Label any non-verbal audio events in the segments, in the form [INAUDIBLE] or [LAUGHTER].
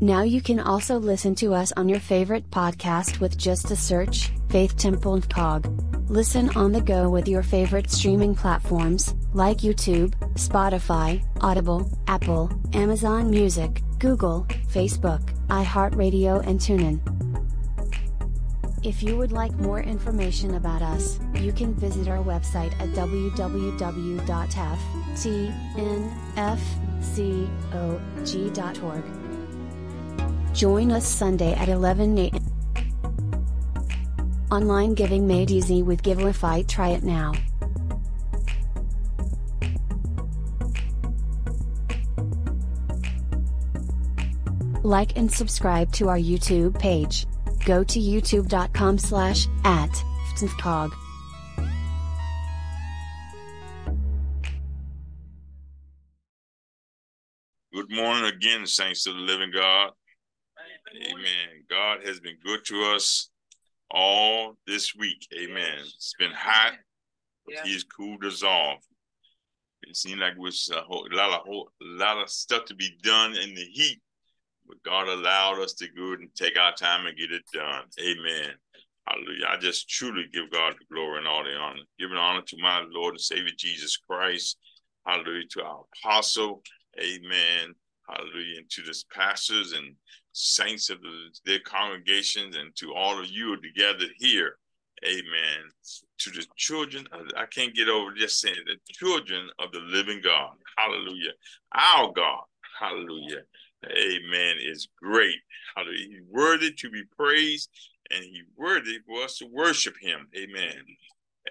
Now you can also listen to us on your favorite podcast with just a search, Faith Temple and Cog. Listen on the go with your favorite streaming platforms, like YouTube, Spotify, Audible, Apple, Amazon Music, Google, Facebook, iHeartRadio, and TuneIn. If you would like more information about us, you can visit our website at www.ftnfcog.org. Join us Sunday at 11 a.m. Online giving made easy with Givelify. Try it now. Like and subscribe to our YouTube page. Go to youtube.com slash at ftnfcog. Good morning again, saints of the living God. Amen. God has been good to us all this week. Amen. It's been hot, but He's cooled us off. It seemed like it was a, whole, a lot of whole, a lot of stuff to be done in the heat, but God allowed us to go and take our time and get it done. Amen. Hallelujah. I just truly give God the glory and all the honor. Giving honor to my Lord and Savior Jesus Christ. Hallelujah. To our apostle. Amen. Hallelujah. And to the pastors and saints of the, their congregations and to all of you together here. Amen. To the children, I can't get over just saying the children of the living God. Hallelujah. Our God. Hallelujah. Amen. Is great. Hallelujah. He's worthy to be praised and he worthy for us to worship him. Amen.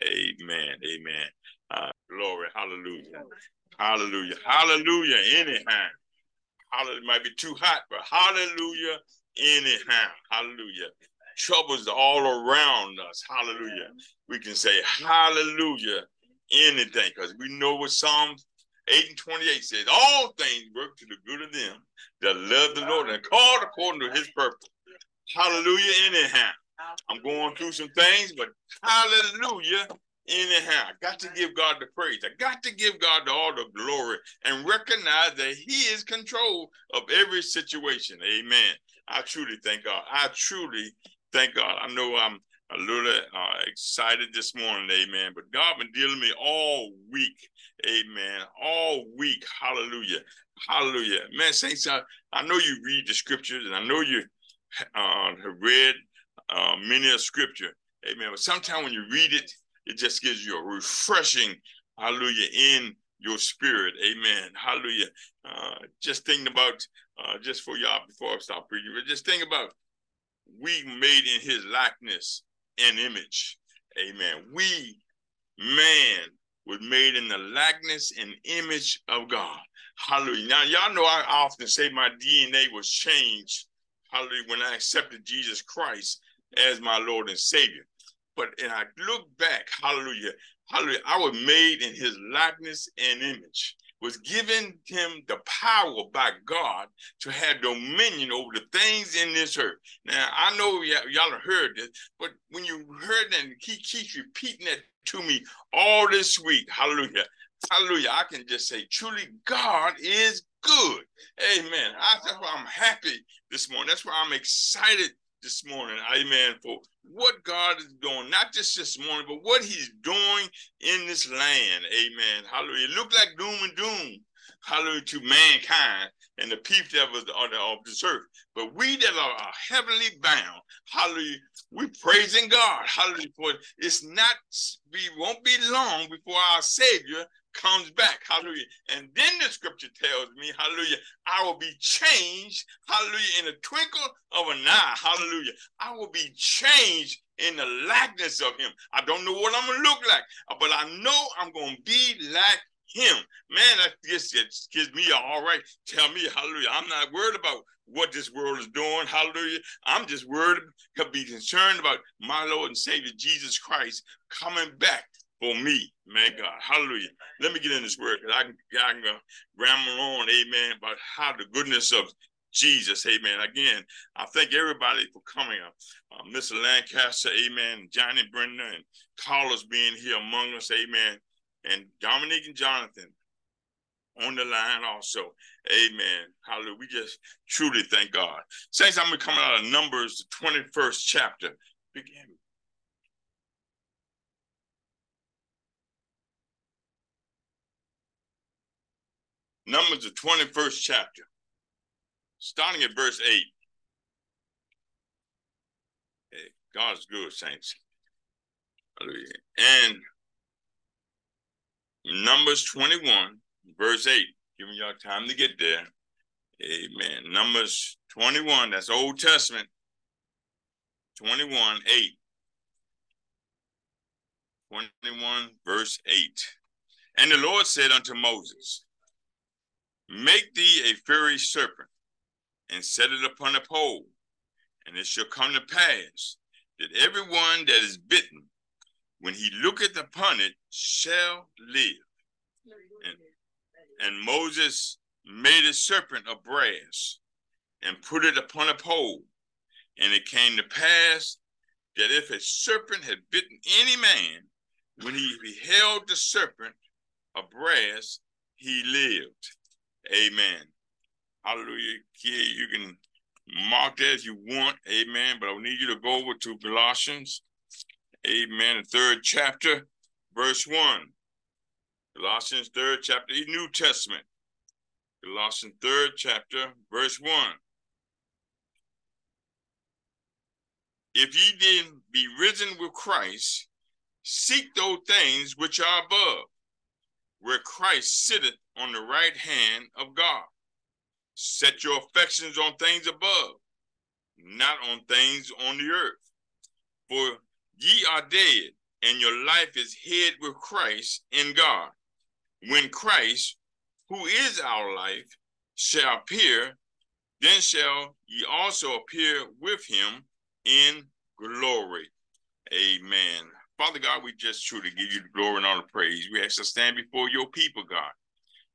Amen. Amen. Uh, glory. Hallelujah. Hallelujah. Hallelujah. Anyhow. Hallelujah. It might be too hot, but hallelujah. Anyhow. Hallelujah. Troubles all around us. Hallelujah. We can say hallelujah. Anything. Because we know what Psalms 8 and 28 says, all things work to the good of them that love the Lord and called according to his purpose. Hallelujah. Anyhow. I'm going through some things, but hallelujah anyhow. I got to give God the praise. I got to give God all the glory and recognize that He is control of every situation. Amen. I truly thank God. I truly thank God. I know I'm a little uh, excited this morning, amen. But God been dealing me all week, amen. All week, hallelujah, hallelujah. Man, saints, I, I know you read the scriptures, and I know you uh, have read uh, many a scripture, amen. But sometimes when you read it, it just gives you a refreshing, hallelujah, in your spirit. Amen. Hallelujah. Uh, just think about, uh, just for y'all before I stop preaching, but just think about we made in his likeness and image. Amen. We, man, was made in the likeness and image of God. Hallelujah. Now, y'all know I often say my DNA was changed. Hallelujah. When I accepted Jesus Christ as my Lord and Savior. But and I look back, hallelujah, hallelujah, I was made in his likeness and image, was given him the power by God to have dominion over the things in this earth. Now, I know y'all have heard this, but when you heard that, he keeps repeating that to me all this week, hallelujah, hallelujah, I can just say, truly, God is good. Amen. I, that's why I'm happy this morning. That's why I'm excited this morning, amen, for what God is doing, not just this morning, but what he's doing in this land, amen. Hallelujah. It looked like doom and doom, hallelujah, to mankind and the people that was on of this earth. But we that are, are heavenly bound, hallelujah, we praising God, hallelujah, for it's not, we won't be long before our Savior comes back. Hallelujah. And then the scripture tells me, hallelujah, I will be changed, hallelujah, in the twinkle of an eye. Hallelujah. I will be changed in the likeness of him. I don't know what I'm going to look like, but I know I'm going to be like him. Man, that just gives me all right. Tell me, hallelujah. I'm not worried about what this world is doing. Hallelujah. I'm just worried, be concerned about my Lord and Savior Jesus Christ coming back for me, man God. Hallelujah. Let me get in this word because I can, I can uh, ramble on, amen, about how the goodness of Jesus, amen. Again, I thank everybody for coming up. Uh, Mr. Lancaster, amen, Johnny Brenda, and Carlos being here among us, amen, and Dominique and Jonathan. on the line also. Amen. Hallelujah. We just truly thank God. Saints, I'm come out of Numbers, the 21st chapter. Begin. Numbers, the 21st chapter, starting at verse 8. Hey, God's good, saints. Hallelujah. And Numbers 21, verse 8, giving y'all time to get there. Amen. Numbers 21, that's Old Testament. 21, 8. 21, verse 8. And the Lord said unto Moses, Make thee a fiery serpent, and set it upon a pole, and it shall come to pass that everyone that is bitten, when he looketh upon it, shall live. And, and Moses made a serpent of brass and put it upon a pole. And it came to pass that if a serpent had bitten any man, when he beheld the serpent of brass, he lived. Amen. Hallelujah. Kid, you can mark that if you want. Amen. But I need you to go over to Colossians. Amen. The third chapter, verse 1. Colossians third chapter, New Testament. Colossians third chapter, verse 1. If ye then be risen with Christ, seek those things which are above, where Christ sitteth on the right hand of God. Set your affections on things above, not on things on the earth. For ye are dead, and your life is hid with Christ in God. When Christ, who is our life, shall appear, then shall ye also appear with him in glory. Amen. Father God, we just truly give you the glory and all the praise. We ask to stand before your people, God.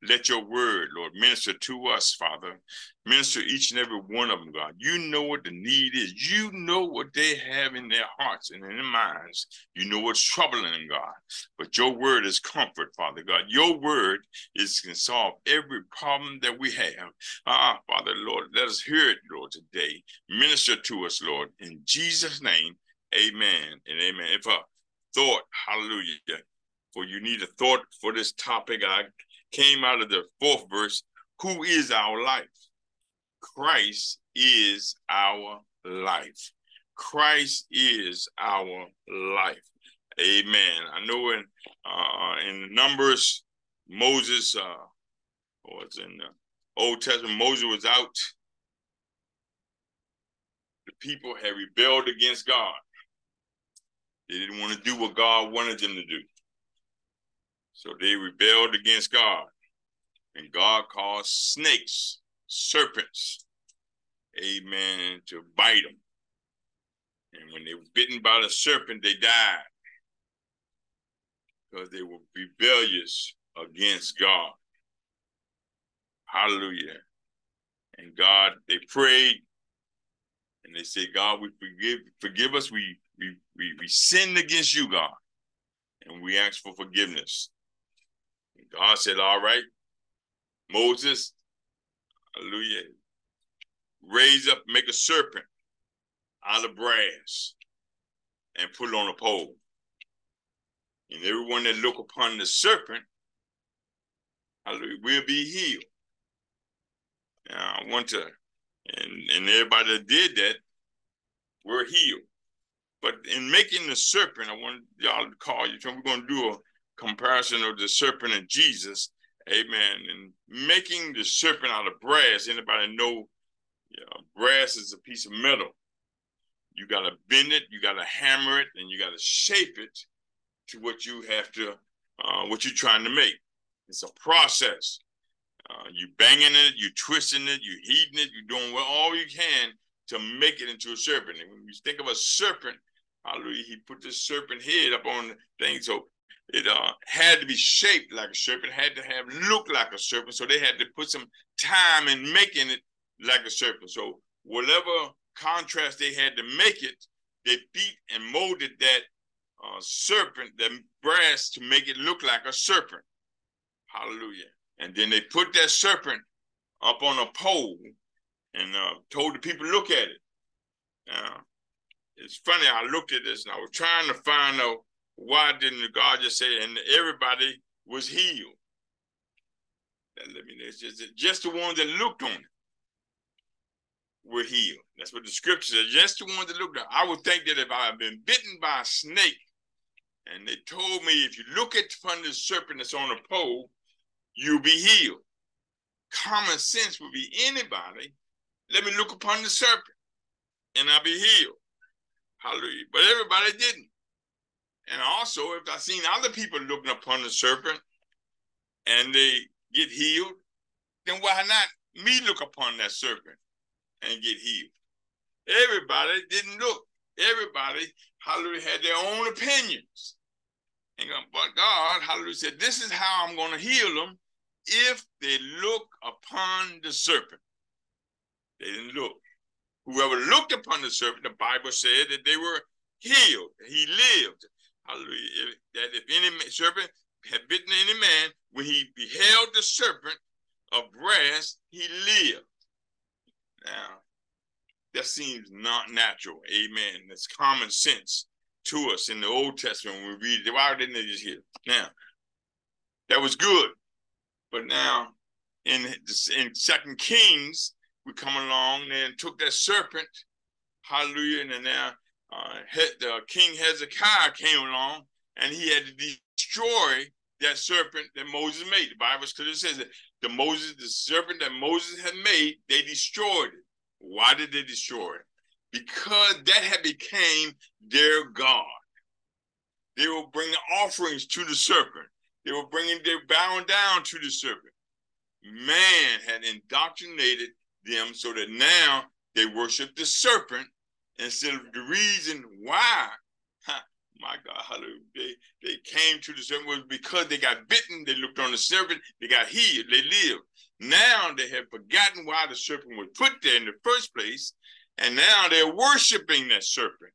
Let your word, Lord, minister to us, Father. Minister each and every one of them, God. You know what the need is. You know what they have in their hearts and in their minds. You know what's troubling them, God. But your word is comfort, Father God. Your word is can solve every problem that we have. Ah, Father, Lord, let us hear it, Lord, today. Minister to us, Lord. In Jesus' name, amen and amen. If a thought, hallelujah, for you need a thought for this topic, I came out of the fourth verse who is our life? Christ is our life. Christ is our life. Amen. I know in uh, in Numbers, Moses uh, was in the Old Testament. Moses was out. The people had rebelled against God. They didn't want to do what God wanted them to do. So they rebelled against God. And God caused snakes, serpents, amen, to bite them. And when they were bitten by the serpent, they died because they were rebellious against God. Hallelujah. And God, they prayed and they said, God, we forgive, forgive us. We, we, we, we sinned against you, God. And we ask for forgiveness. God said, All right, Moses, hallelujah, raise up, make a serpent out of brass and put it on a pole. And everyone that look upon the serpent, hallelujah, will be healed. Now, I want to, and, and everybody that did that were healed. But in making the serpent, I want y'all to call you. We're going to do a comparison of the serpent and Jesus. Amen. And making the serpent out of brass. Anybody know, you know brass is a piece of metal. You got to bend it, you got to hammer it, and you got to shape it to what you have to, uh, what you're trying to make. It's a process. Uh, you banging it, you twisting it, you heating it, you're doing all you can to make it into a serpent. And when you think of a serpent, hallelujah, he put the serpent head up on the thing. So it uh, had to be shaped like a serpent, had to have looked like a serpent. So they had to put some time in making it like a serpent. So whatever contrast they had to make it, they beat and molded that uh, serpent, the brass, to make it look like a serpent. Hallelujah. And then they put that serpent up on a pole and uh, told the people look at it. Now, it's funny, I looked at this and I was trying to find out why didn't God just say, and everybody was healed. Mean, it's just, just the ones that looked on it were healed. That's what the scripture says. Just the ones that looked on. I would think that if I had been bitten by a snake and they told me if you look at upon the serpent that's on a pole, you'll be healed. Common sense would be anybody, let me look upon the serpent and I'll be healed. Hallelujah. But everybody didn't. And also, if I seen other people looking upon the serpent and they get healed, then why not me look upon that serpent and get healed? Everybody didn't look. Everybody, hallelujah, had their own opinions. And but God, hallelujah, said, This is how I'm going to heal them if they look upon the serpent. They didn't look. Whoever looked upon the serpent, the Bible said that they were healed. He lived. Hallelujah. If, that if any serpent had bitten any man, when he beheld the serpent of brass, he lived. Now, that seems not natural. Amen. That's common sense to us in the Old Testament when we read it. Why didn't they just hear? Now, that was good. But now in in Second Kings, we come along and took that serpent, hallelujah, and now uh, the King Hezekiah came along and he had to destroy that serpent that Moses made. The Bible clearly says that the Moses, the serpent that Moses had made, they destroyed it. Why did they destroy it? Because that had became their God. They were bringing offerings to the serpent. They were bringing, they bowing down to the serpent. Man had indoctrinated them so that now they worship the serpent instead of the reason why, my God, hallelujah, they, they came to the serpent was because they got bitten, they looked on the serpent, they got healed, they lived. Now they have forgotten why the serpent was put there in the first place, and now they're worshiping that serpent.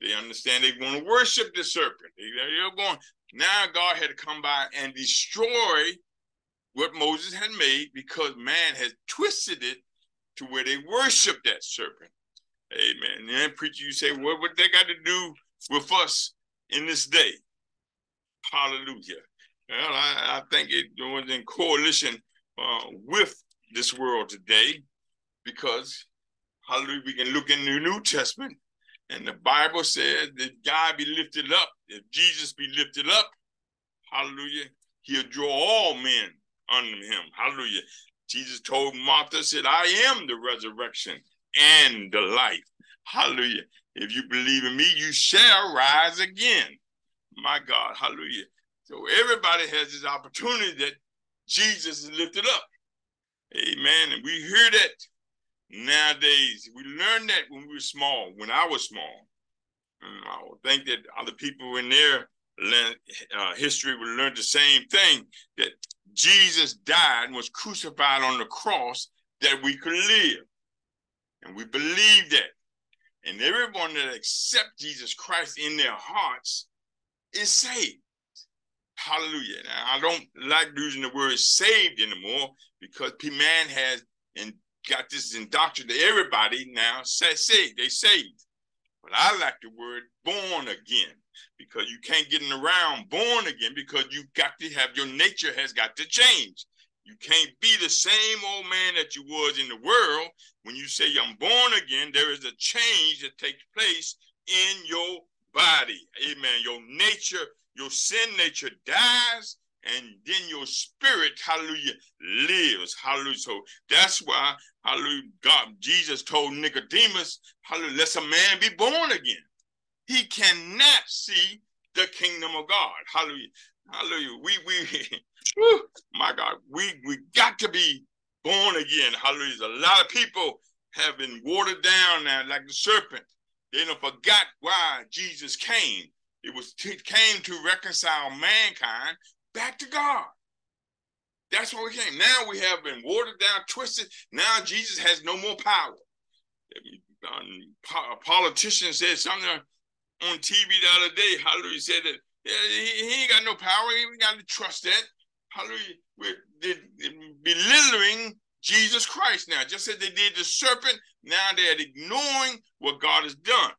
They understand they want to worship the serpent. They, are going. Now God had to come by and destroy what Moses had made because man has twisted it to where they worship that serpent. Amen. And preacher, you say, what what they got to do with us in this day? Hallelujah. Well, I, I think it was in coalition uh, with this world today because, hallelujah, we can look in the New Testament and the Bible says that God be lifted up. If Jesus be lifted up, hallelujah, he'll draw all men unto him. Hallelujah. Jesus told Martha, said, I am the resurrection and the life. Hallelujah. If you believe in me, you shall rise again. My God, hallelujah. So everybody has this opportunity that Jesus is lifted up. Amen. And we hear that nowadays. We learned that when we were small, when I was small. And I would think that other people in their uh, history would learn the same thing that Jesus died and was crucified on the cross that we could live. And we believe that. And everyone that accepts Jesus Christ in their hearts is saved. Hallelujah. Now, I don't like using the word saved anymore because man has and got this indoctrinated everybody now say saved. They saved. But I like the word born again because you can't get around born again because you've got to have your nature has got to change. You can't be the same old man that you was in the world. When you say I'm born again, there is a change that takes place in your body. Amen. Your nature, your sin nature dies, and then your spirit, hallelujah, lives. Hallelujah. So that's why, hallelujah, God, Jesus told Nicodemus, hallelujah, let a man be born again he cannot see the kingdom of God. Hallelujah. Hallelujah. We we [LAUGHS] my God, we we got to be born again. Hallelujah. A lot of people have been watered down now like the serpent. They don't forgot why Jesus came. It was he came to reconcile mankind back to God. That's why we came. Now we have been watered down, twisted. Now Jesus has no more power. Um, a politician said something on TV the other day, hallelujah, said that he, ain't got no power. He ain't got to trust that. Hallelujah. we're belittling Jesus Christ now. Just as they did the serpent, now they're ignoring what God has done.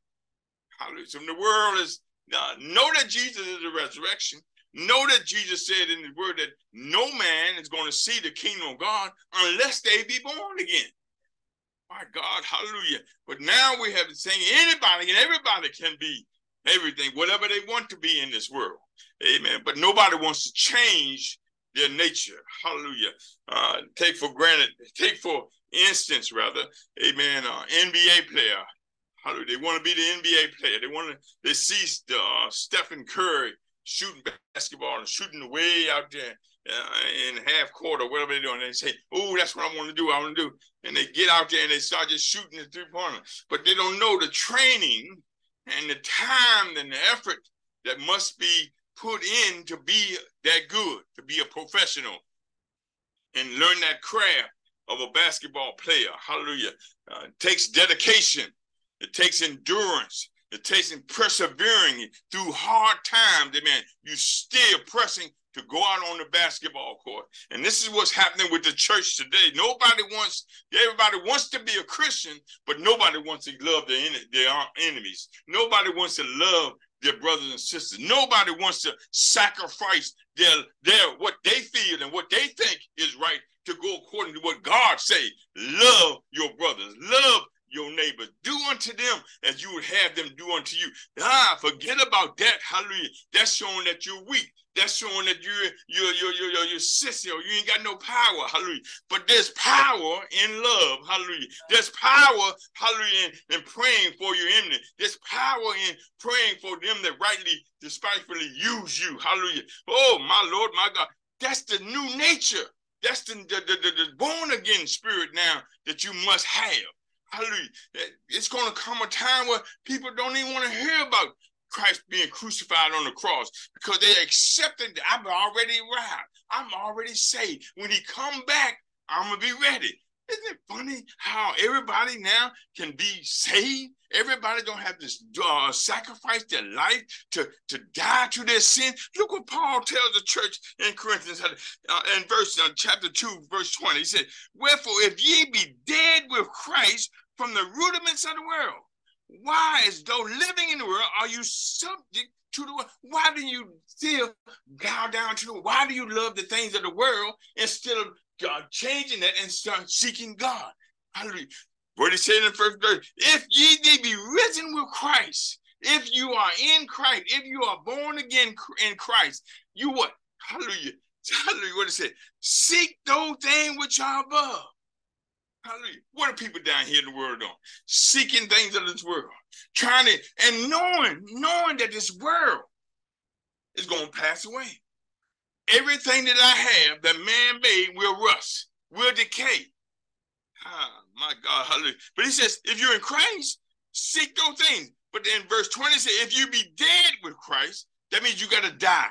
Hallelujah. So the world is uh, know that Jesus is the resurrection. Know that Jesus said in the word that no man is going to see the kingdom of God unless they be born again. My God, hallelujah. But now we have the saying anybody and everybody can be everything, whatever they want to be in this world. Amen. But nobody wants to change their nature. Hallelujah. Uh, take for granted, take for instance, rather, amen, uh, NBA player. Hallelujah. They want to be the NBA player. They want to, they see uh, Stephen Curry shooting basketball and shooting way out there uh, in half court or whatever they're doing. They say, "Oh, that's what I want to do. I want to do," and they get out there and they start just shooting the three pointer. But they don't know the training and the time and the effort that must be put in to be that good, to be a professional, and learn that craft of a basketball player. Hallelujah! Uh, it takes dedication. It takes endurance. It takes persevering through hard times. Amen. You still pressing to go out on the basketball court. And this is what's happening with the church today. Nobody wants, everybody wants to be a Christian, but nobody wants to love their, their enemies. Nobody wants to love their brothers and sisters. Nobody wants to sacrifice their, their what they feel and what they think is right to go according to what God say. Love your brothers. Love your neighbors. Do unto them as you would have them do unto you. Ah, forget about that. Hallelujah. That's showing that you're weak. That's showing that you're you're you're you're, you're sissy or you ain't got no power. Hallelujah. But there's power in love. Hallelujah. There's power, hallelujah, in, in praying for your enemy. There's power in praying for them that rightly, despitefully use you. Hallelujah. Oh, my Lord, my God. That's the new nature. That's the, the, the, the born again spirit now that you must have. Hallelujah. It's going to come a time where people don't even want to hear about Christ being crucified on the cross because they accepted that I'm already arrived. I'm already saved. When he come back, I'm to be ready. Isn't it funny how everybody now can be saved? Everybody don't have to uh, sacrifice their life to, to die to their sin. Look what Paul tells the church in Corinthians uh, in verse uh, chapter 2, verse 20. He said, Wherefore, if ye be dead with Christ from the rudiments of the world, why, as though living in the world, are you subject to the world? Why do you still bow down to the world? Why do you love the things of the world instead of God changing that and start seeking God? Hallelujah. What he said in the first verse, if ye be risen with Christ, if you are in Christ, if you are born again in Christ, you what? Hallelujah. Hallelujah. What it said? Seek those things which are above. Hallelujah. What are people down here in the world doing? Seeking things of this world, trying to, and knowing, knowing that this world is going to pass away. Everything that I have that man made will rust, will decay. Ah, my God, hallelujah. But he says, if you're in Christ, seek those things. But then verse 20 says, if you be dead with Christ, that means you got to die.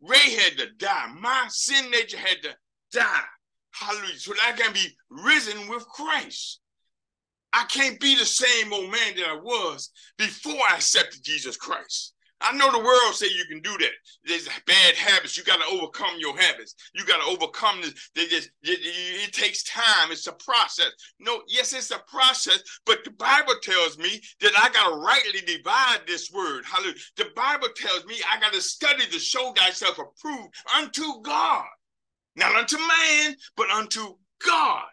Ray had to die. My sin nature had to die. Hallelujah. So that I can be risen with Christ. I can't be the same old man that I was before I accepted Jesus Christ. I know the world say you can do that. There's bad habits. You got to overcome your habits. You got to overcome this. It, it, takes time. It's a process. No, yes, it's a process, but the Bible tells me that I got to rightly divide this word. Hallelujah. The Bible tells me I got to study to show thyself approved unto God not unto man, but unto God.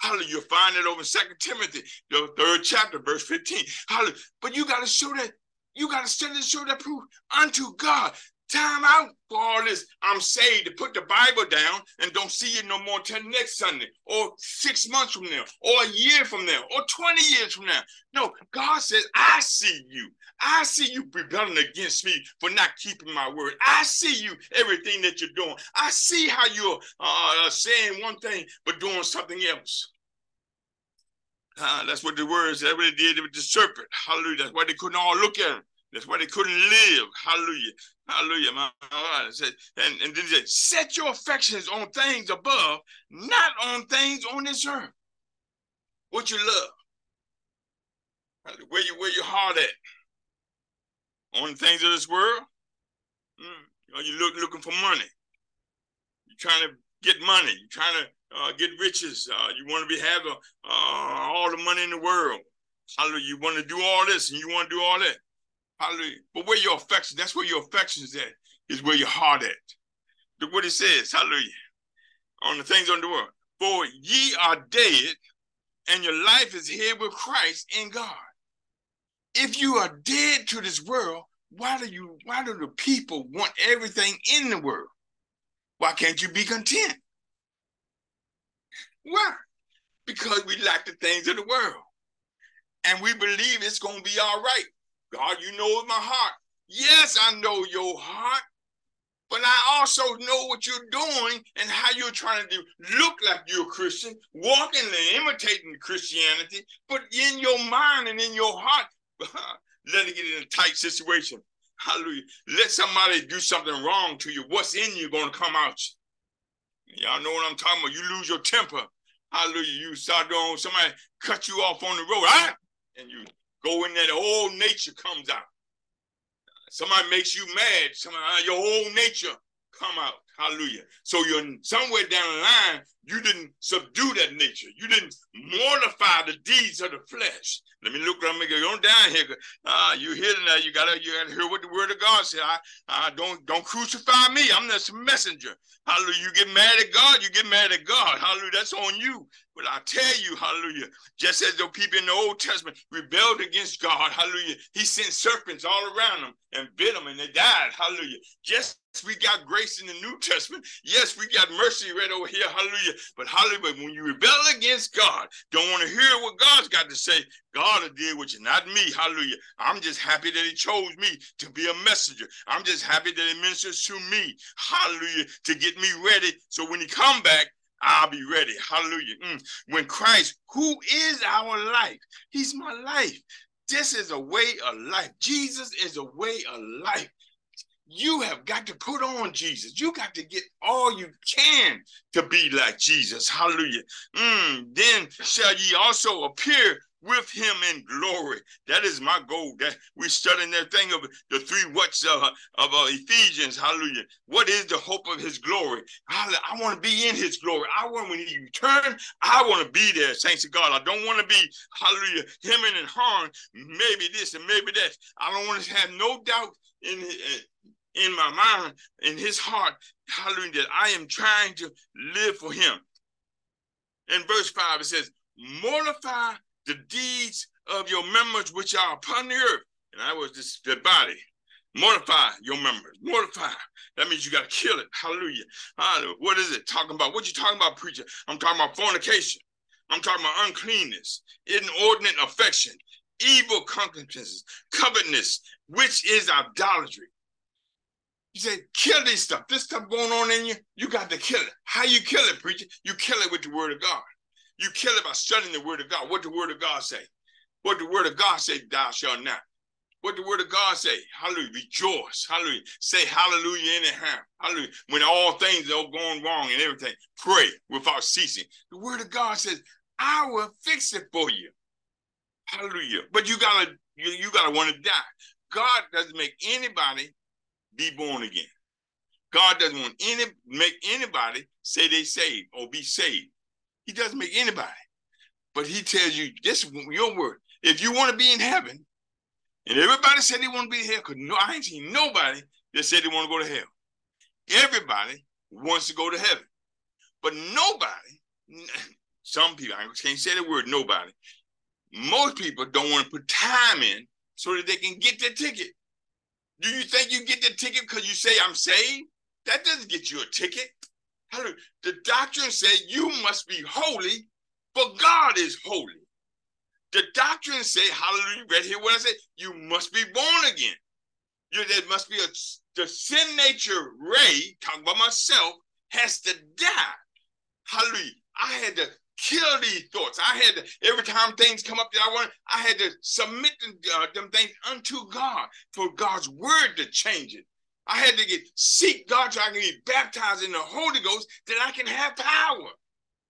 Hallelujah. You'll find it over Second Timothy, the third chapter, verse 15. Hallelujah. But you got to show that, you got to study to show that proof unto God time out for all this. I'm saved to put the Bible down and don't see you no more till next Sunday or six months from now or a year from now or 20 years from now. No, God says, I see you. I see you rebelling against me for not keeping my word. I see you, everything that you're doing. I see how you're uh, saying one thing but doing something else. Uh, that's what the words, what they did with the serpent. Hallelujah. That's why they couldn't all look at him. That's why they couldn't live. Hallelujah. Hallelujah. My God. And, and then he said, set your affections on things above, not on things on this earth. What you love. Where you where your heart at? On things of this world? Mm. Are you look, looking for money? You trying to get money. You're trying to uh, get riches. Uh, you want to be having uh, all the money in the world. Hallelujah. You want to do all this and you want to do all that. Hallelujah. But where your affection, that's where your affection is at, is where your heart at. Look what it says. Hallelujah. On the things on the world. For ye are dead, and your life is hid with Christ in God. If you are dead to this world, why do you why do the people want everything in the world? Why can't you be content? Why? Because we lack the things of the world. And we believe it's going to be all right. God, you know my heart. Yes, I know your heart, but I also know what you're doing and how you're trying to do. Look like you're a Christian, walking and imitating Christianity, but in your mind and in your heart, [LAUGHS] let it get in a tight situation. Hallelujah. Let somebody do something wrong to you. What's in you going to come out? Y'all know what I'm talking about. You lose your temper. Hallelujah. You start doing somebody cut you off on the road. Ah! And you go in there, the whole nature comes out. Somebody makes you mad. Somebody, uh, your whole nature come out. Hallelujah. So you're somewhere down the line, you didn't subdue that nature. You didn't mortify the deeds of the flesh. Let me look. Let me go down here. Uh, you hear now. You gotta, you gotta hear what the word of God said. I, I don't, don't crucify me. I'm just a messenger. Hallelujah. You get mad at God, you get mad at God. Hallelujah. That's on you. But I tell you, hallelujah, just as the people in the Old Testament rebelled against God, hallelujah, he sent serpents all around them and bit them and they died. Hallelujah. Just we got grace in the New Testament. Yes, we got mercy right over here. Hallelujah. But hallelujah, when you rebel against God, don't want to hear what God's got to say. God will deal with you, not me. Hallelujah. I'm just happy that He chose me to be a messenger. I'm just happy that He ministers to me. Hallelujah. To get me ready. So when He come back, I'll be ready. Hallelujah. Mm. When Christ, who is our life, He's my life. This is a way of life. Jesus is a way of life you have got to put on Jesus. You got to get all you can to be like Jesus. Hallelujah. Mm, then shall ye also appear with him in glory. That is my goal. That we're studying that thing of the three what's uh, of uh, Ephesians. Hallelujah. What is the hope of his glory? Hallelujah. I want to be in his glory. I want when he return, I want to be there, Thanks to God. I don't want to be, hallelujah, him and harm, maybe this and maybe that. I don't want to have no doubt in, in my mind, in his heart, hallelujah, that I am trying to live for him. In verse 5, it says, Mortify the deeds of your members which are upon the earth. And I was just the body. Mortify your members. Mortify. That means you got to kill it. Hallelujah. Hallelujah. What is it talking about? What you talking about, preacher? I'm talking about fornication. I'm talking about uncleanness, inordinate affection, evil concupiscences, covetousness, which is idolatry. You say, kill this stuff. This stuff going on in you, you got to kill it. How you kill it, preacher? You kill it with the word of God. You kill it by studying the word of God. What the word of God say? What the word of God say, thou shalt not. What the word of God say? Hallelujah. Rejoice. Hallelujah. Say hallelujah anyhow. Hallelujah. When all things are going wrong and everything, pray without ceasing. The word of God says, I will fix it for you. Hallelujah. But you gotta you, you gotta want to die. God doesn't make anybody be born again. God doesn't want any make anybody say they saved or be saved. He doesn't make anybody. But he tells you, this is your word. If you want to be in heaven, and everybody said they want to be in hell, because no, I ain't seen nobody that said they want to go to hell. Everybody wants to go to heaven. But nobody, [LAUGHS] some people, I can't say the word nobody. Most people don't want to put time in so that they can get their ticket. Do you think you get the ticket because you say I'm saved? That doesn't get you a ticket. Hallelujah. The doctrine said you must be holy, for God is holy. The doctrine say, hallelujah, right here what I said, you must be born again. You, there must be a the sin nature ray, talking about myself, has to die. Hallelujah. I had to kill these thoughts. I had to, every time things come up that I want, I had to submit them, uh, them things unto God for God's word to change it. I had to get seek God so I can be baptized in the Holy Ghost that I can have power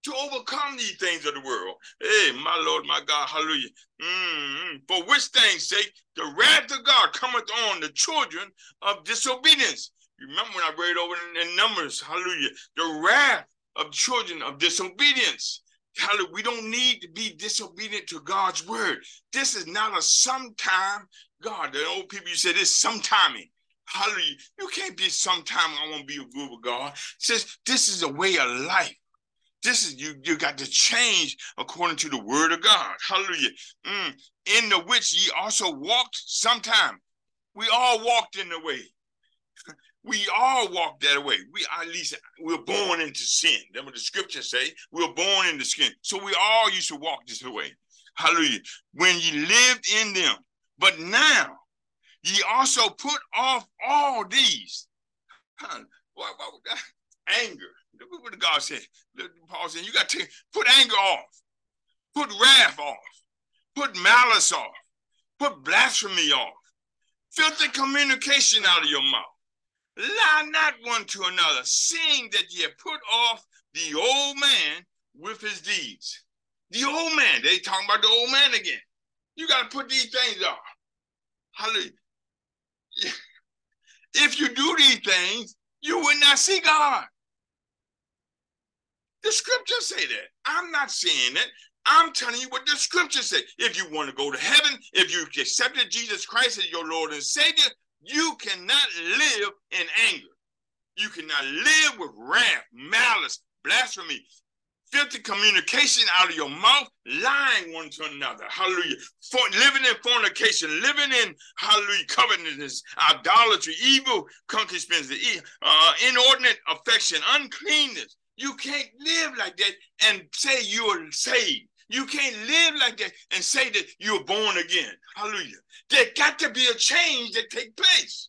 to overcome these things of the world. Hey, my Lord, my God, hallelujah. Mm-hmm. For which things sake the wrath of God cometh on the children of disobedience. remember when I read over in, in Numbers, hallelujah, the wrath of children of disobedience. Hallelujah. We don't need to be disobedient to God's word. This is not a sometime. God, the old people, you say this sometiming. Hallelujah. You can't be sometime I want to be a good God. Says this is a way of life. This is you. You got to change according to the word of God. Hallelujah. Mm. In the which ye also walked sometime. We all walked in the way. We all walk that way. We at least we're born into sin. That's what the scriptures say. We're born into sin. So we all used to walk this way. Hallelujah. When ye lived in them. But now ye also put off all these. Huh, anger. Look what God said. Paul said, you got to put anger off, put wrath off, put malice off, put blasphemy off, filthy communication out of your mouth. Lie not one to another, seeing that ye put off the old man with his deeds. The old man, they talking about the old man again. You got to put these things off. Hallelujah. If you do these things, you will not see God. The scriptures say that. I'm not saying that. I'm telling you what the scriptures say. If you want to go to heaven, if you accepted Jesus Christ as your Lord and Savior, you cannot live in anger. You cannot live with wrath, malice, blasphemy, filthy communication out of your mouth, lying one to another. Hallelujah. For, living in fornication, living in hallelujah, covetousness, idolatry, evil concupiscence, uh, inordinate affection, uncleanness. You can't live like that and say you're saved. You can't live like that and say that you're born again. Hallelujah. There got to be a change that take place.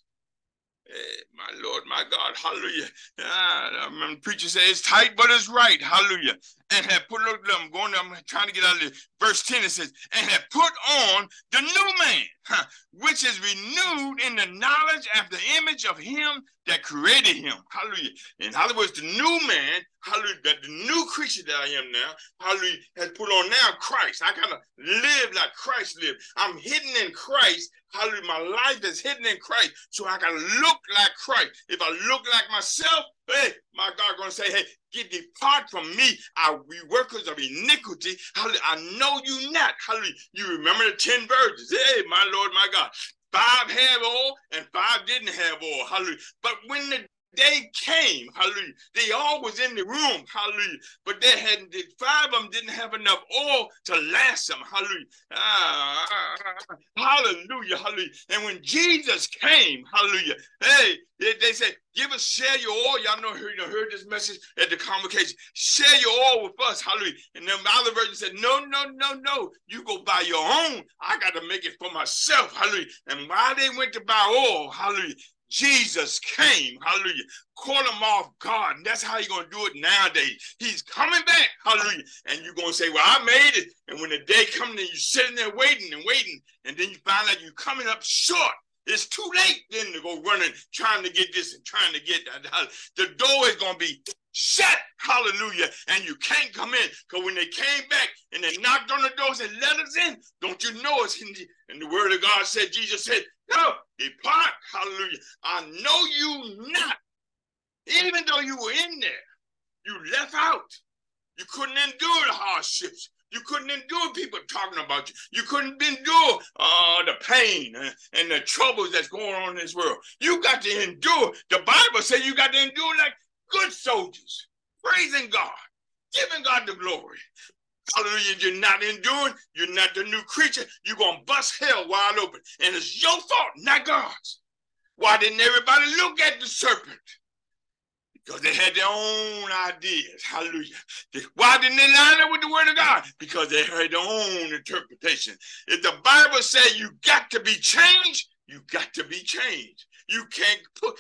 Hey, my Lord, my God, hallelujah. Ah, I preacher says it's tight, but it's right. Hallelujah. And have put, look, I'm going, I'm trying to get out of this. Verse 10, it says, and have put on the new man, huh, which is renewed in the knowledge after the image of him that created him. Hallelujah. In other words, the new man, hallelujah, that the new creature that I am now, hallelujah, has put on now Christ. I gotta live like Christ lived. I'm hidden in Christ. Hallelujah. My life is hidden in Christ. So I gotta look like Christ. If I look like myself, hey, my God gonna say, hey, get depart from me, I we workers of iniquity. Hallelujah. I know you not. Hallelujah. You remember the 10 virgins. Hey, my Lord, my God. Five have all and five didn't have oil. Hallelujah. But when the day came, hallelujah, they all was in the room, hallelujah. But they hadn't, five of them didn't have enough oil to last them, hallelujah. Ah, hallelujah, hallelujah. And when Jesus came, hallelujah, hey, they, they said, give us, share your oil. Y'all know, heard, heard this message at the convocation. Share your oil with us. Hallelujah. And then the other version said, no, no, no, no. You go buy your own. I got to make it for myself. Hallelujah. And while they went to buy oil, hallelujah, Jesus came, hallelujah, caught him off guard. And that's how you're going to do it nowadays. He's coming back, hallelujah. And you're going to say, Well, I made it. And when the day comes, then you're sitting there waiting and waiting. And then you find out you're coming up short. It's too late then to go running, trying to get this and trying to get that. The door is going to be shut, hallelujah, and you can't come in. Because when they came back and they knocked on the door and said, Let us in, don't you know it's in the, and the word of God said, Jesus said, No, depart, hallelujah. I know you not. Even though you were in there, you left out. You couldn't endure the hardships. You couldn't endure people talking about you. You couldn't endure uh, the pain and the troubles that's going on in this world. You got to endure. The Bible says you got to endure like good soldiers, praising God, giving God the glory. Hallelujah. You're not enduring. You're not the new creature. You're going to bust hell wide open. And it's your fault, not God's. Why didn't everybody look at the serpent? Because they had their own ideas. Hallelujah. Why didn't they line up with the word of God? Because they had their own interpretation. If the Bible says you got to be changed, you got to be changed. You can't put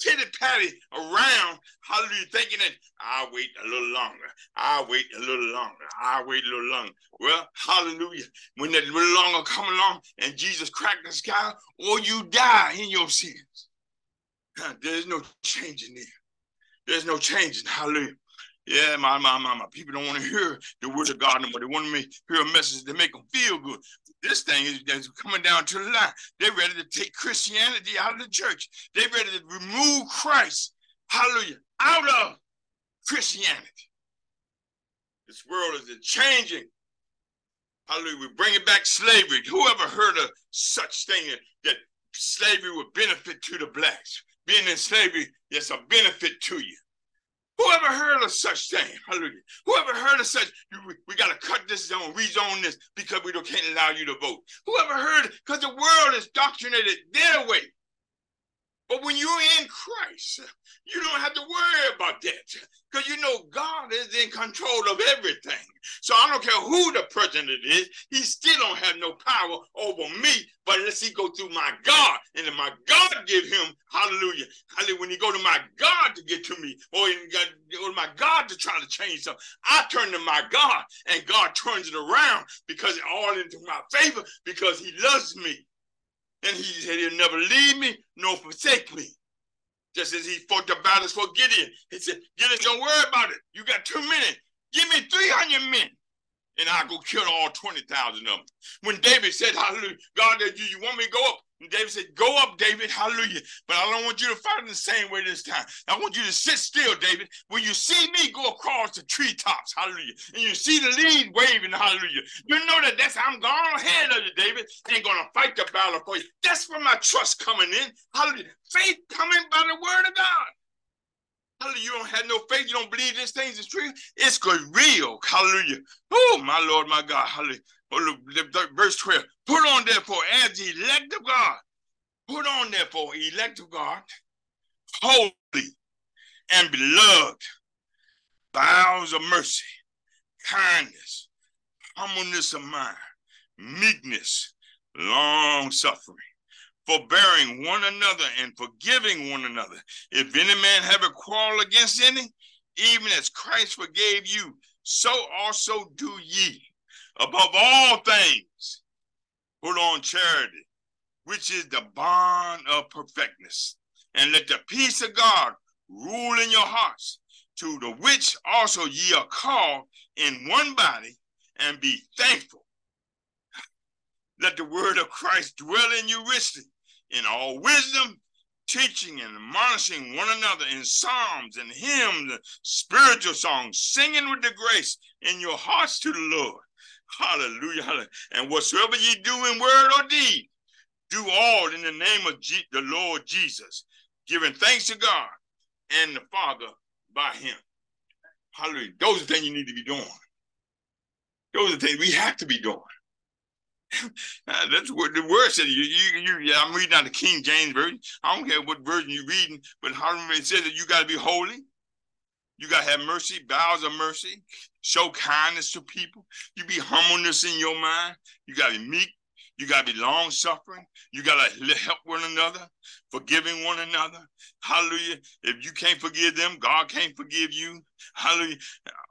titty patty around, hallelujah, thinking that I'll wait a little longer. I'll wait a little longer. I'll wait a little longer. Well, hallelujah. When that little longer come along and Jesus cracked the sky, or you die in your sins. There's no changing there. There's no changing. Hallelujah. Yeah, my, my, my, my people don't want to hear the word of God anymore. They want to hear a message that make them feel good. This thing is, is coming down to the line. They're ready to take Christianity out of the church. They're ready to remove Christ, hallelujah, out of Christianity. This world is changing. Hallelujah. We're bringing back slavery. Whoever heard of such thing that slavery would benefit to the blacks? Being in slavery is a benefit to you. Whoever heard of such thing? Hallelujah. Whoever heard of such, we, we got to cut this zone, rezone this because we don't, can't allow you to vote. Whoever heard, because the world is doctrinated their way. But when you're in Christ, you don't have to worry about that because you know God is in control of everything. So I don't care who the president is, he still don't have no power over me, but unless he go through my God, and then my God give him, hallelujah, hallelujah, when he go to my God to get to me, or to my God to try to change something, I turn to my God, and God turns it around because it all into my favor because he loves me. And he said he'll never leave me nor forsake me. Just as he fought the battles for Gideon. He said, Gideon, don't worry about it. You got two men. Give me 300 men. And I'll go kill all 20,000 of them. When David said, Hallelujah, God, do you want me to go up? And David said, Go up, David, hallelujah. But I don't want you to fight in the same way this time. I want you to sit still, David. When you see me go across the treetops, hallelujah, and you see the leaves waving, hallelujah, you know that that's I'm going ahead of you, David. ain't gonna fight the battle for you. That's where my trust coming in. Hallelujah. Faith coming by the word of God. Hallelujah. You don't have no faith. You don't believe this thing is true. It's good, real. Hallelujah. Oh, my Lord, my God. Hallelujah. Verse 12. Put on therefore as the elect of God. Put on therefore elect of God, holy and beloved, bowels of mercy, kindness, humbleness of mind, meekness, long suffering, forbearing one another and forgiving one another. If any man have a quarrel against any, even as Christ forgave you, so also do ye. Above all things, put on charity, which is the bond of perfectness. And let the peace of God rule in your hearts, to the which also ye are called in one body, and be thankful. Let the word of Christ dwell in you richly, in all wisdom, teaching and admonishing one another in psalms and hymns, and spiritual songs, singing with the grace in your hearts to the Lord. Hallelujah, hallelujah. And whatsoever ye do in word or deed, do all in the name of the Lord Jesus, giving thanks to God and the Father by him. Hallelujah. Those are things you need to be doing. Those are the things we have to be doing. [LAUGHS] Uh, that's what the word said. You, you, you, yeah, I'm reading out the King James version. I don't care what version you're reading, but hallelujah, it says that you got to be holy. You got to have mercy, bowels of mercy, show kindness to people. You be humbleness in your mind. You got to be meek. You got to be long suffering. You got to help one another, forgiving one another. Hallelujah. If you can't forgive them, God can't forgive you. Hallelujah.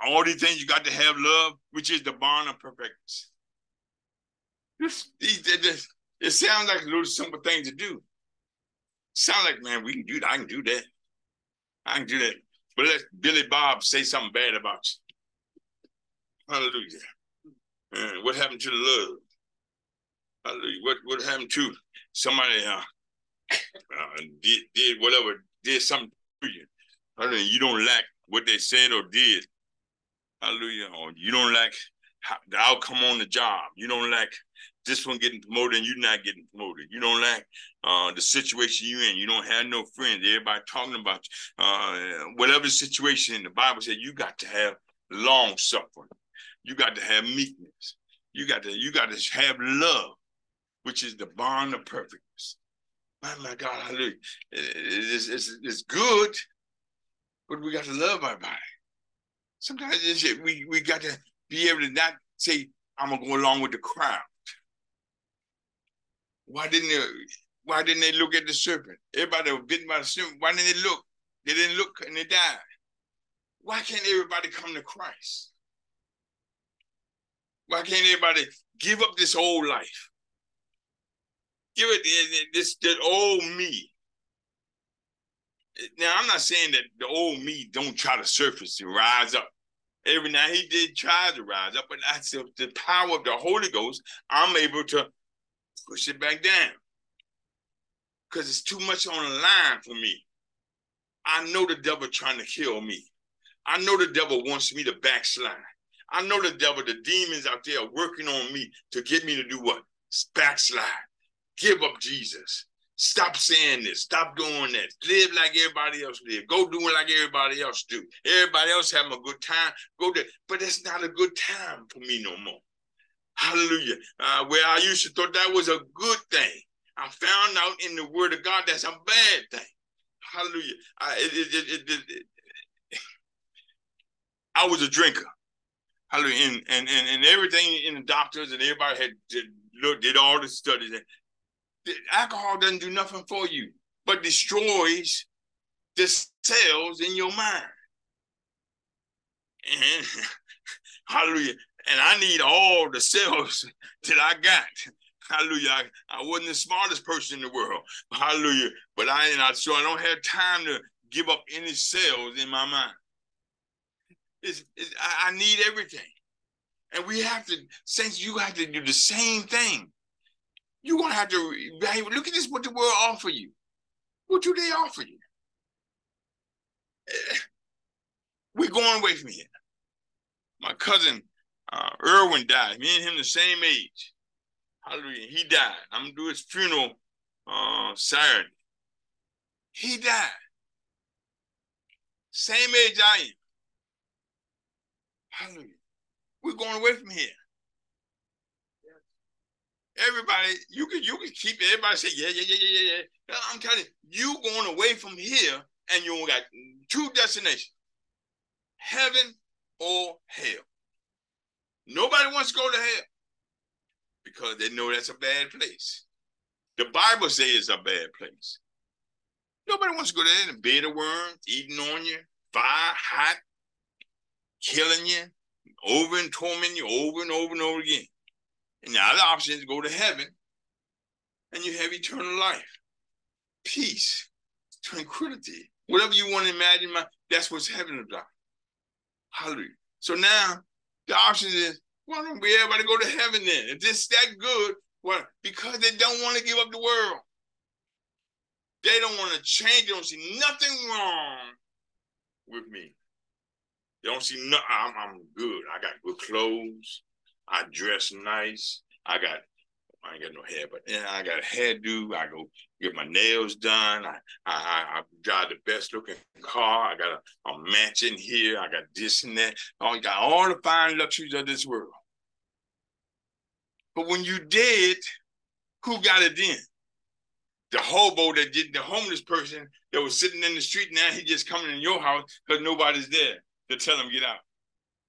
All these things you got to have love, which is the bond of perfectness. This, this, it sounds like a little simple thing to do. Sound like, man, we can do that. I can do that. I can do that. But let Billy Bob say something bad about you. Hallelujah. And what happened to the love? Hallelujah. What what happened to somebody uh, uh, did, did whatever, did something to you? Hallelujah. You don't like what they said or did. Hallelujah. Or you don't lack the outcome on the job. You don't lack this one getting promoted and you're not getting promoted. You don't like uh, the situation you're in. You don't have no friends. Everybody talking about you. Uh, whatever situation the Bible said, you got to have long suffering. You got to have meekness. You got to you got to have love, which is the bond of perfectness. Oh my God, hallelujah. It's, it's, it's good, but we got to love everybody. Sometimes we, we got to be able to not say, I'm gonna go along with the crowd. Why didn't they? Why didn't they look at the serpent? Everybody was bitten by the serpent. Why didn't they look? They didn't look and they died. Why can't everybody come to Christ? Why can't everybody give up this old life? Give it eh, eh, this, this old me now I'm not saying that the old me don't try to surface and rise up. Every now he did try to rise up, but that's the power of the Holy Ghost. I'm able to push it back down because it's too much on the line for me. I know the devil trying to kill me. I know the devil wants me to backslide. I know the devil, the demons out there are working on me to get me to do what? Backslide. Give up Jesus. Stop saying this. Stop doing that. Live like everybody else live. Go doing like everybody else do. Everybody else having a good time. Go there. But it's not a good time for me no more. Hallelujah. Uh, where I used to thought that was a good thing. I found out in the word of God that's a bad thing. Hallelujah. I, it, it, it, I was a drinker. Hallelujah. And, and, and, and everything in the doctors and everybody had did, looked, did all the studies alcohol doesn't do nothing for you, but destroys the cells in your mind. And [LAUGHS] hallelujah. And I need all the cells [LAUGHS] that I got. Hallelujah. I, I wasn't the smartest person in the world. Hallelujah. But I and I so I don't have time to give up any cells in my mind. It's, it's, I, I need everything. And we have to, since you have to do the same thing. You're gonna have to. Look at this, what the world offer you. What do they offer you? Eh, we're going away from here. My cousin uh, Irwin died. Me and him the same age. Hallelujah. He died. I'm gonna do his funeral uh, Saturday. He died. Same age I am. Hallelujah. We're going away from here. Everybody, you can you can keep everybody say yeah yeah yeah yeah yeah yeah. I'm telling you, you going away from here, and you got two destinations: heaven or hell. Nobody wants to go to hell because they know that's a bad place. The Bible says it's a bad place. Nobody wants to go there and bed of worms, eating on you, fire, hot, killing you, over and tormenting you over and over and over again. And the other option is go to heaven and you have eternal life, peace, tranquility, whatever you want to imagine. That's what's heaven about. Hallelujah. So now the option is, why don't we everybody go to heaven then? If this that good, well, because they don't want to give up the world. They don't want to change. They don't see nothing wrong with me. They don't see no. I'm, I'm good. I got good clothes. I dress nice. I got I ain't got no hair, but yeah, I got a hairdo. I go get my nails done. I I, I drive the best looking car. I got a, a mansion here. I got this and that. I got all the fine luxuries of this world. But when you did, who got it then? The hobo that did the homeless person that was sitting in the street. Now he just coming in your house because nobody's there to tell him get out.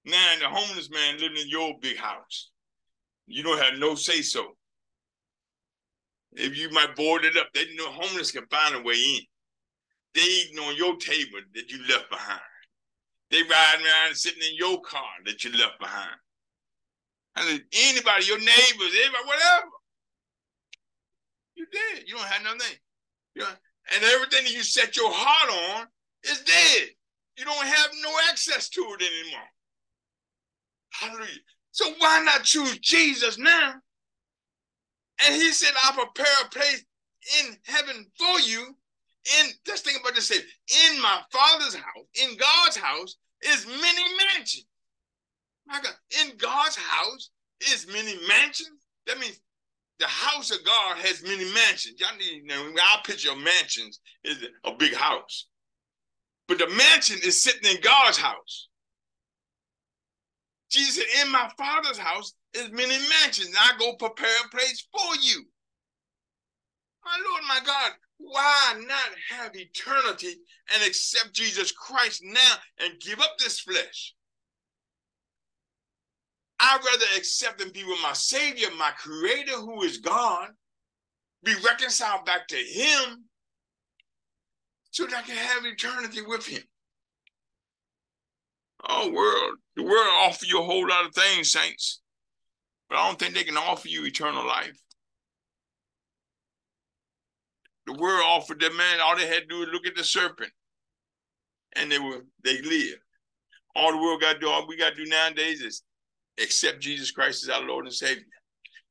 Now the homeless man living in your big house. You don't have no say so. If you might board it up, they know homeless can find a way in. They eating on your table that you left behind. They riding around sitting in your car that you left behind. And anybody, your neighbors, everybody, whatever. You dead. You don't have nothing. You and everything that you set your heart on is dead. You don't have no access to it anymore. Hallelujah. So why not choose Jesus now? And he said, I'll prepare a place in heaven for you. In just think about this say, in my father's house, in God's house, is many mansions. My God, in God's house is many mansions. That means the house of God has many mansions. Y'all need, you know, our picture of mansions is a big house. But the mansion is sitting in God's house. Jesus said, In my father's house is many mansions. I go prepare a place for you. My Lord, my God, why not have eternity and accept Jesus Christ now and give up this flesh? I'd rather accept and be with my Savior, my Creator, who is God, be reconciled back to Him so that I can have eternity with Him. Oh, world, the world offer you a whole lot of things, saints, but I don't think they can offer you eternal life. The world offered that man, all they had to do is look at the serpent. and they were they live. All the world got to do, all we got to do nowadays is accept Jesus Christ as our Lord and Savior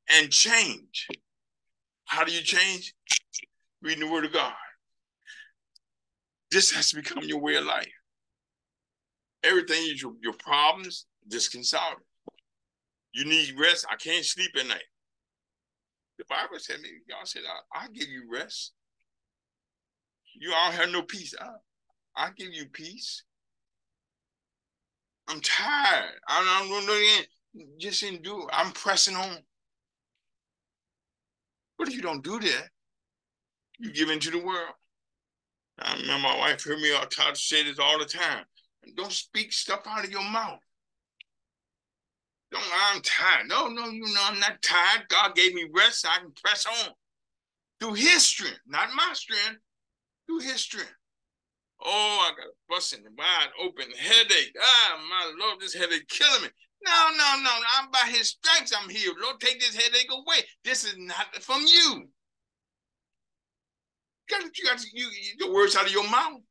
and change. How do you change? Reading the Word of God. This has to become your way of life. Everything is your, your problems, just. You need rest. I can't sleep at night. The Bible said y'all said, I, will give you rest. You all have no peace. I, I'll give you peace. I'm tired. I don't know. Just endure. I'm pressing on. But if you don't do that, you give into the world. I remember my wife heard me try to say this all the time. Don't speak stuff out of your mouth. Don't, I'm tired. No, no, you know, I'm not tired. God gave me rest. I can press on through his strength, not my strength, through his strength. Oh, I got a busting wide open headache. Ah, my Lord, this headache killing me. No, no, no. I'm by his stripes. I'm healed. Lord, take this headache away. This is not from you. You got, you got you, the words out of your mouth.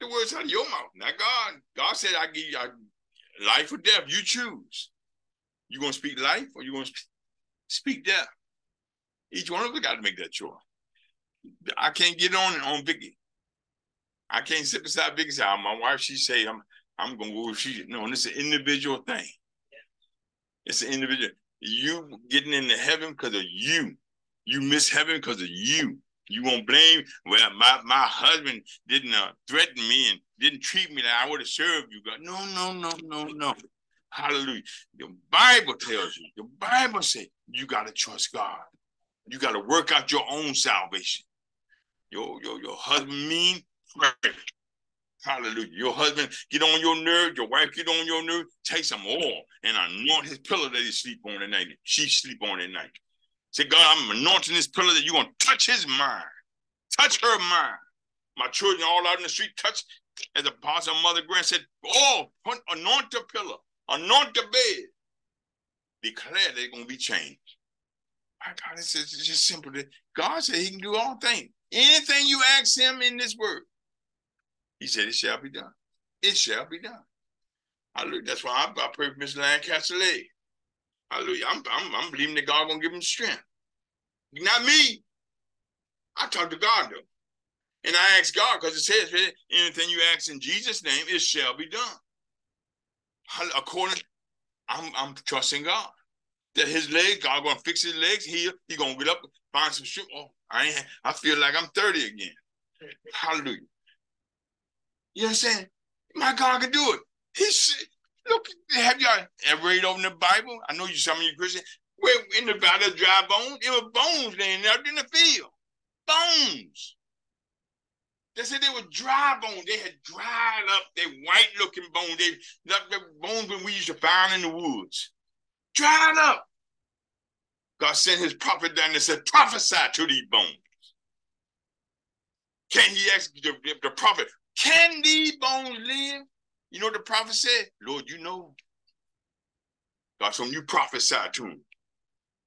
The words out of your mouth, not God. God said, I give you life or death. You choose. You gonna speak life or you gonna speak death? Each one of us got to make that choice. I can't get on on Vicky. I can't sit beside Vicky. Say, ah, my wife, she say, I'm I'm gonna go. She no, it's an individual thing. It's an individual. You getting into heaven because of you. You miss heaven because of you. You won't blame. Well, my my husband didn't uh, threaten me and didn't treat me like I would have served you. God, no, no, no, no, no. Hallelujah. The Bible tells you. The Bible says you got to trust God. You got to work out your own salvation. Your your your husband mean. Hallelujah. Your husband get on your nerve, your wife get on your nerve, take some oil and anoint his pillow that he sleep on at night. She sleep on at night. Say, God, I'm anointing this pillow that you're going to touch his mind. Touch her mind. My children all out in the street, touch, as a pastor, mother grand said, oh, anoint the pillow, anoint the bed. Declare they're going to be changed. My God, it's, it's just simple. God said he can do all things. Anything you ask him in this word, he said, It shall be done. It shall be done. I look, That's why I, I pray for Mr. Lancaster leg. Hallelujah. I'm, I'm, I'm believing that God gonna give him strength. Not me. I talk to God though. And I ask God because it says anything you ask in Jesus' name, it shall be done. According, I'm I'm trusting God. That his leg, God gonna fix his legs, heal, he gonna get up, find some strength. Oh, I ain't I feel like I'm 30 again. Hallelujah. You know what I'm saying? My God can do it. He look, ever read over in the Bible? I know you some of you Christians. We're in the valley of dry bones, it was bones laying out in the field. Bones. They said they were dry bones. They had dried up. They white looking bones. They left the bones when we used to find in the woods. Dried up. God sent his prophet down and said, prophesy to these bones. Can he ask the, the prophet, can these bones live? You know what the prophet said? Lord, you know. God told him, you prophesy to him.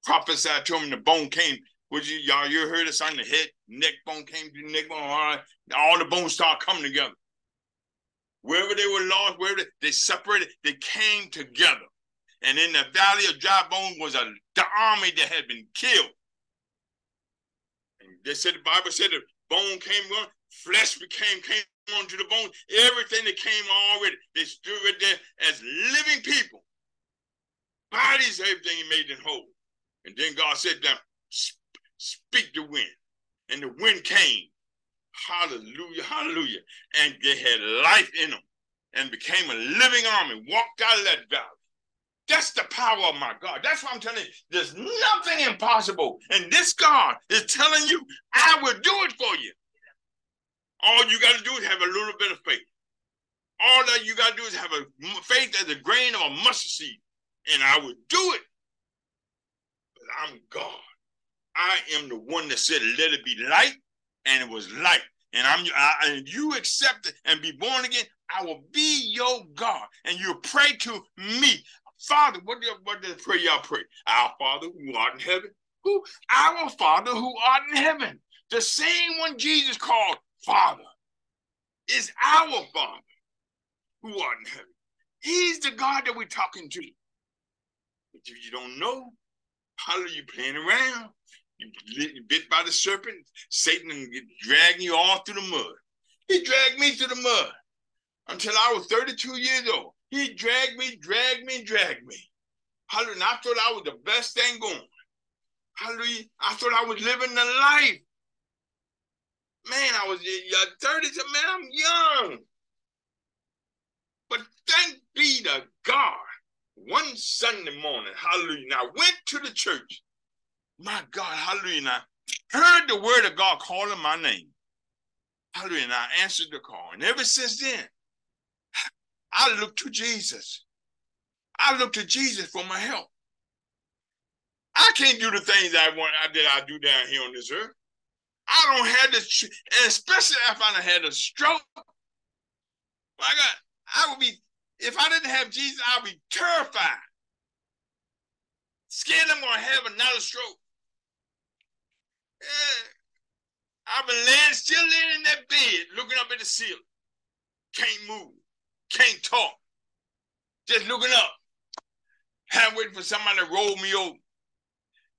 Prophesy to him, and the bone came. Would you, y'all, you heard this sign, the head, neck bone came to the neck bone, all, right, all the bones start coming together. Wherever they were lost, wherever they, they separated, they came together. And in the valley of dry bones was a the army that had been killed. And they said the Bible said the bone came on, flesh became came onto the bone, everything that came already, they stood right there as living people. Bodies, everything he made them whole. And then God said to them, speak the wind. And the wind came. Hallelujah, hallelujah. And they had life in them and became a living army, walked out of that valley. That's the power of my God. That's why I'm telling you. There's nothing impossible. And this God is telling you, I will do it for you. All you got to do is have a little bit of faith. All that you got to do is have a faith as a grain of a mustard seed, and I will do it. But I'm God. I am the one that said, "Let it be light," and it was light. And I'm I, and you accept it and be born again. I will be your God, and you pray to me, Father. What do what does pray y'all pray? Our Father who art in heaven. Who? Our Father who art in heaven. The same one Jesus called Father. is our Father who art in heaven. He's the God that we're talking to. If you don't know, how are you playing around? You bit by the serpent, Satan dragging you all through the mud. He dragged me through the mud until I was 32 years old. He dragged me, dragged me, dragged me. Hallelujah. I thought I was the best thing going. Hallelujah. I thought I was living the life. Man, I was 30, man, I'm young. But thank be to God. One Sunday morning, hallelujah. And I went to the church. My God, hallelujah. And I heard the word of God calling my name. Hallelujah. And I answered the call. And ever since then, I look to Jesus. I look to Jesus for my help. I can't do the things I want that I do down here on this earth. I don't have and especially if I had a stroke. My God, I would be, if I didn't have Jesus, I'd be terrified. Scared I'm gonna have another stroke. Yeah. I've been laying, still laying in that bed, looking up at the ceiling. Can't move, can't talk. Just looking up. I'm waiting for somebody to roll me over.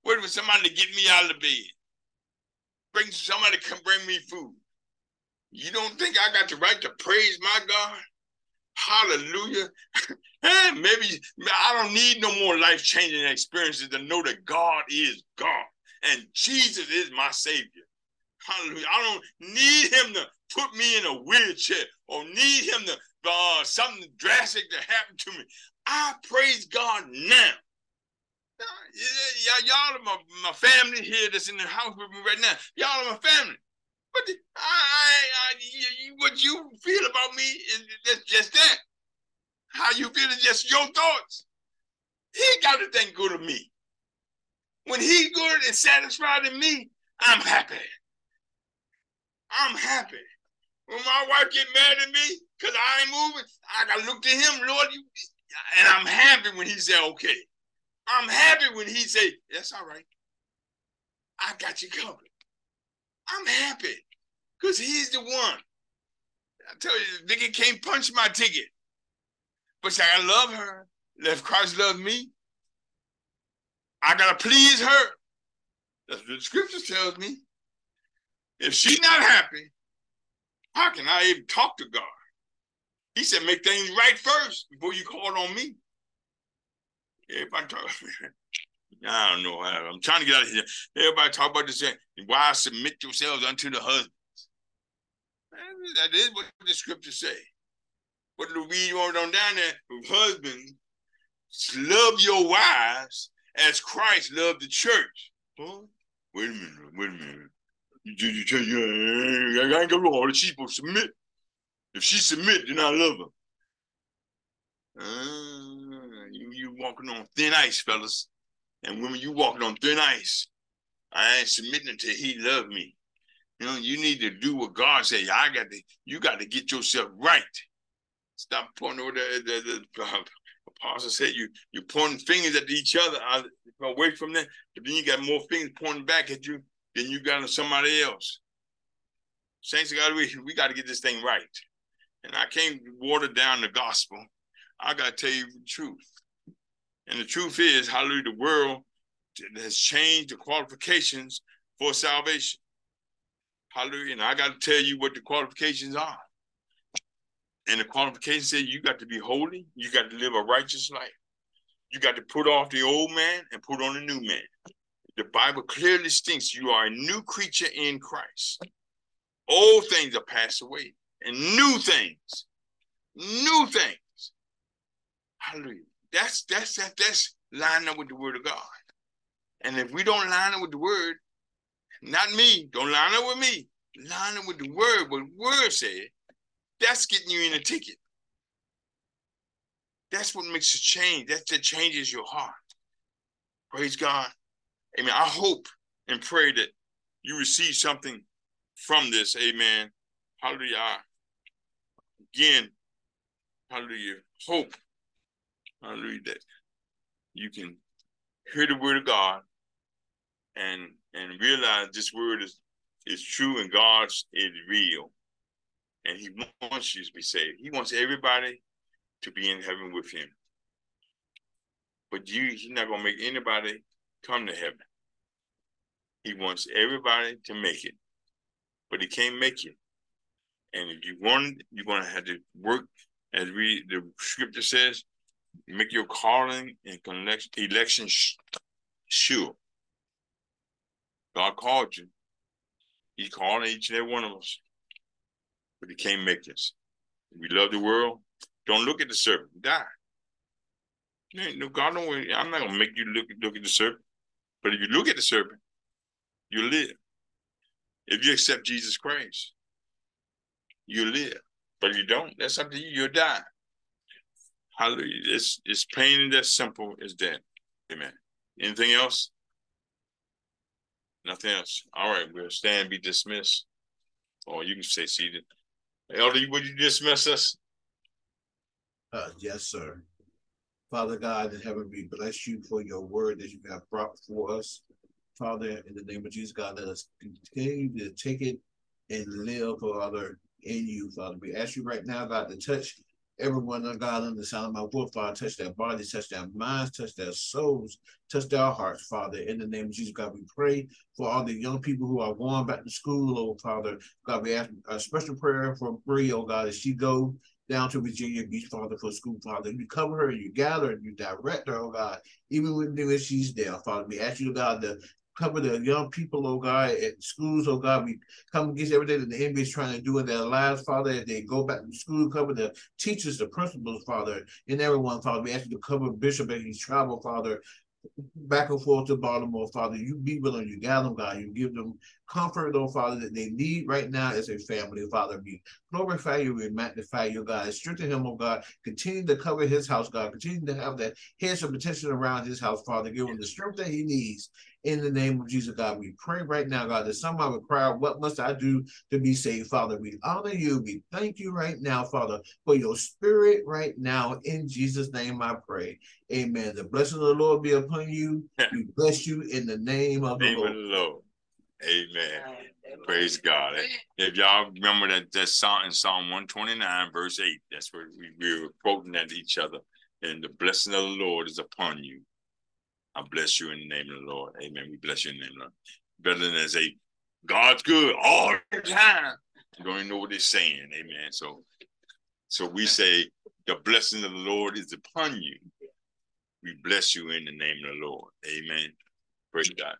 Waiting for somebody to get me out of the bed. Bring somebody to come bring me food. You don't think I got the right to praise my God? Hallelujah. [LAUGHS] Maybe I don't need no more life changing experiences to know that God is God and Jesus is my Savior. Hallelujah. I don't need Him to put me in a wheelchair or need Him to uh, something drastic to happen to me. I praise God now. Y'all, y'all are my, my family here that's in the house with me right now. Y'all are my family. But I, I, I what you feel about me is just, just that. How you feel is just your thoughts. He got to think good of me. When he good and satisfied in me, I'm happy. I'm happy. When my wife get mad at me because I ain't moving, I gotta look to him, Lord. You, and I'm happy when he say, okay. I'm happy when he say, that's all right. I got you covered. I'm happy because he's the one. I tell you, Vicky can't punch my ticket. But I love her. If Christ loves me, I gotta please her. That's what the scripture tells me. If she's not happy, how can I even talk to God? He said, make things right first before you call on me. Everybody talk. I don't know. I'm trying to get out of here. Everybody talk about this. Why submit yourselves unto the husbands? That is what the scriptures say. But the read on down there, husbands, love your wives as Christ loved the church. Huh? Wait a minute, wait a minute. You, you, you, you, I ain't gonna all she's supposed to submit. If she submit, then I love her. Uh, you, you walking on thin ice, fellas. And women, you walking on thin ice. I ain't submitting until he love me. You know, you need to do what God says. I got to, you got to get yourself right. Stop pointing over the, the, the uh, apostle said you you pointing fingers at each other away from them, but then you got more fingers pointing back at you than you got on somebody else. Saints of God, we, we got to get this thing right. And I can't water down the gospel. I got to tell you the truth. And the truth is, hallelujah, the world has changed the qualifications for salvation. Hallelujah. And I got to tell you what the qualifications are. And the qualifications say you got to be holy, you got to live a righteous life. You got to put off the old man and put on a new man. The Bible clearly states you are a new creature in Christ. Old things are passed away, and new things, new things. Hallelujah. That's that's that, that's lining up with the word of God. And if we don't line up with the word, not me, don't line up with me. Line up with the word, what the word said, that's getting you in a ticket. That's what makes a change. That's that changes your heart. Praise God. Amen. I hope and pray that you receive something from this. Amen. Hallelujah. Again, hallelujah. Hope. Hallelujah. That you can hear the word of God and and realize this word is is true and God's is real. and he wants you to be saved. He wants everybody to be in heaven with him. But you, he's not gonna make anybody come to heaven. He wants everybody to make it, but he can't make it. And if you want, you're gonna have to work, as we the scripture says, make your calling and election sure. God called you. He's calling each and every one of us but he can't make us. We love the world. Don't look at the serpent. Die. No, God don't. I'm not gonna make you look look at the serpent. But if you look at the serpent, you live. If you accept Jesus Christ, you live. But if you don't, that's up to you. You'll die. Hallelujah. It's it's plain and that simple as that. Amen. Anything else? Nothing else. All right, we'll stand be dismissed. Or you can stay seated. Elder, would you dismiss us? Uh, yes, sir. Father God in heaven, we bless you for your word that you have brought for us. Father, in the name of Jesus, God, let us continue to take it and live, Father, in you, Father. We ask you right now, God, to touch everyone, oh God, under the sound of my voice, Father, touch their bodies, touch their minds, touch their souls, touch their hearts, Father. In the name of Jesus, God, we pray for all the young people who are going back to school, oh Father. God, we ask a special prayer for Bree, oh God, as she go down to Virginia Beach, Father, for school, Father. You cover her, you gather, and you direct her, oh God, even when she's there, Father. We ask you, God, to cover the young people, oh God, at schools, oh God. We come against everything that the enemy is trying to do in their lives, Father, as they go back to school, cover the teachers, the principals, Father, and everyone, Father. We ask you to cover Bishop as he's travel, Father, back and forth to Baltimore, Father. You be with them, you gather them, God. You give them comfort, oh Father, that they need right now as a family, Father. We glorify you, we magnify you, God. Strengthen him, oh God. Continue to cover his house, God. Continue to have that hedge of protection around his house, Father. Give him the strength that he needs in the name of Jesus, God. We pray right now, God, that somebody would cry, What must I do to be saved, Father? We honor you. We thank you right now, Father, for your spirit right now. In Jesus' name I pray. Amen. The blessing of the Lord be upon you. [LAUGHS] we bless you in the name of the name Lord. Of the Lord. Amen. Praise God. If y'all remember that, that song in Psalm 129, verse 8, that's where we, we were quoting at each other. And the blessing of the Lord is upon you. I bless you in the name of the Lord. Amen. We bless you in the name of the Lord. Better than say, God's good all the time. You don't even know what they're saying. Amen. So so we say the blessing of the Lord is upon you. We bless you in the name of the Lord. Amen. Praise God.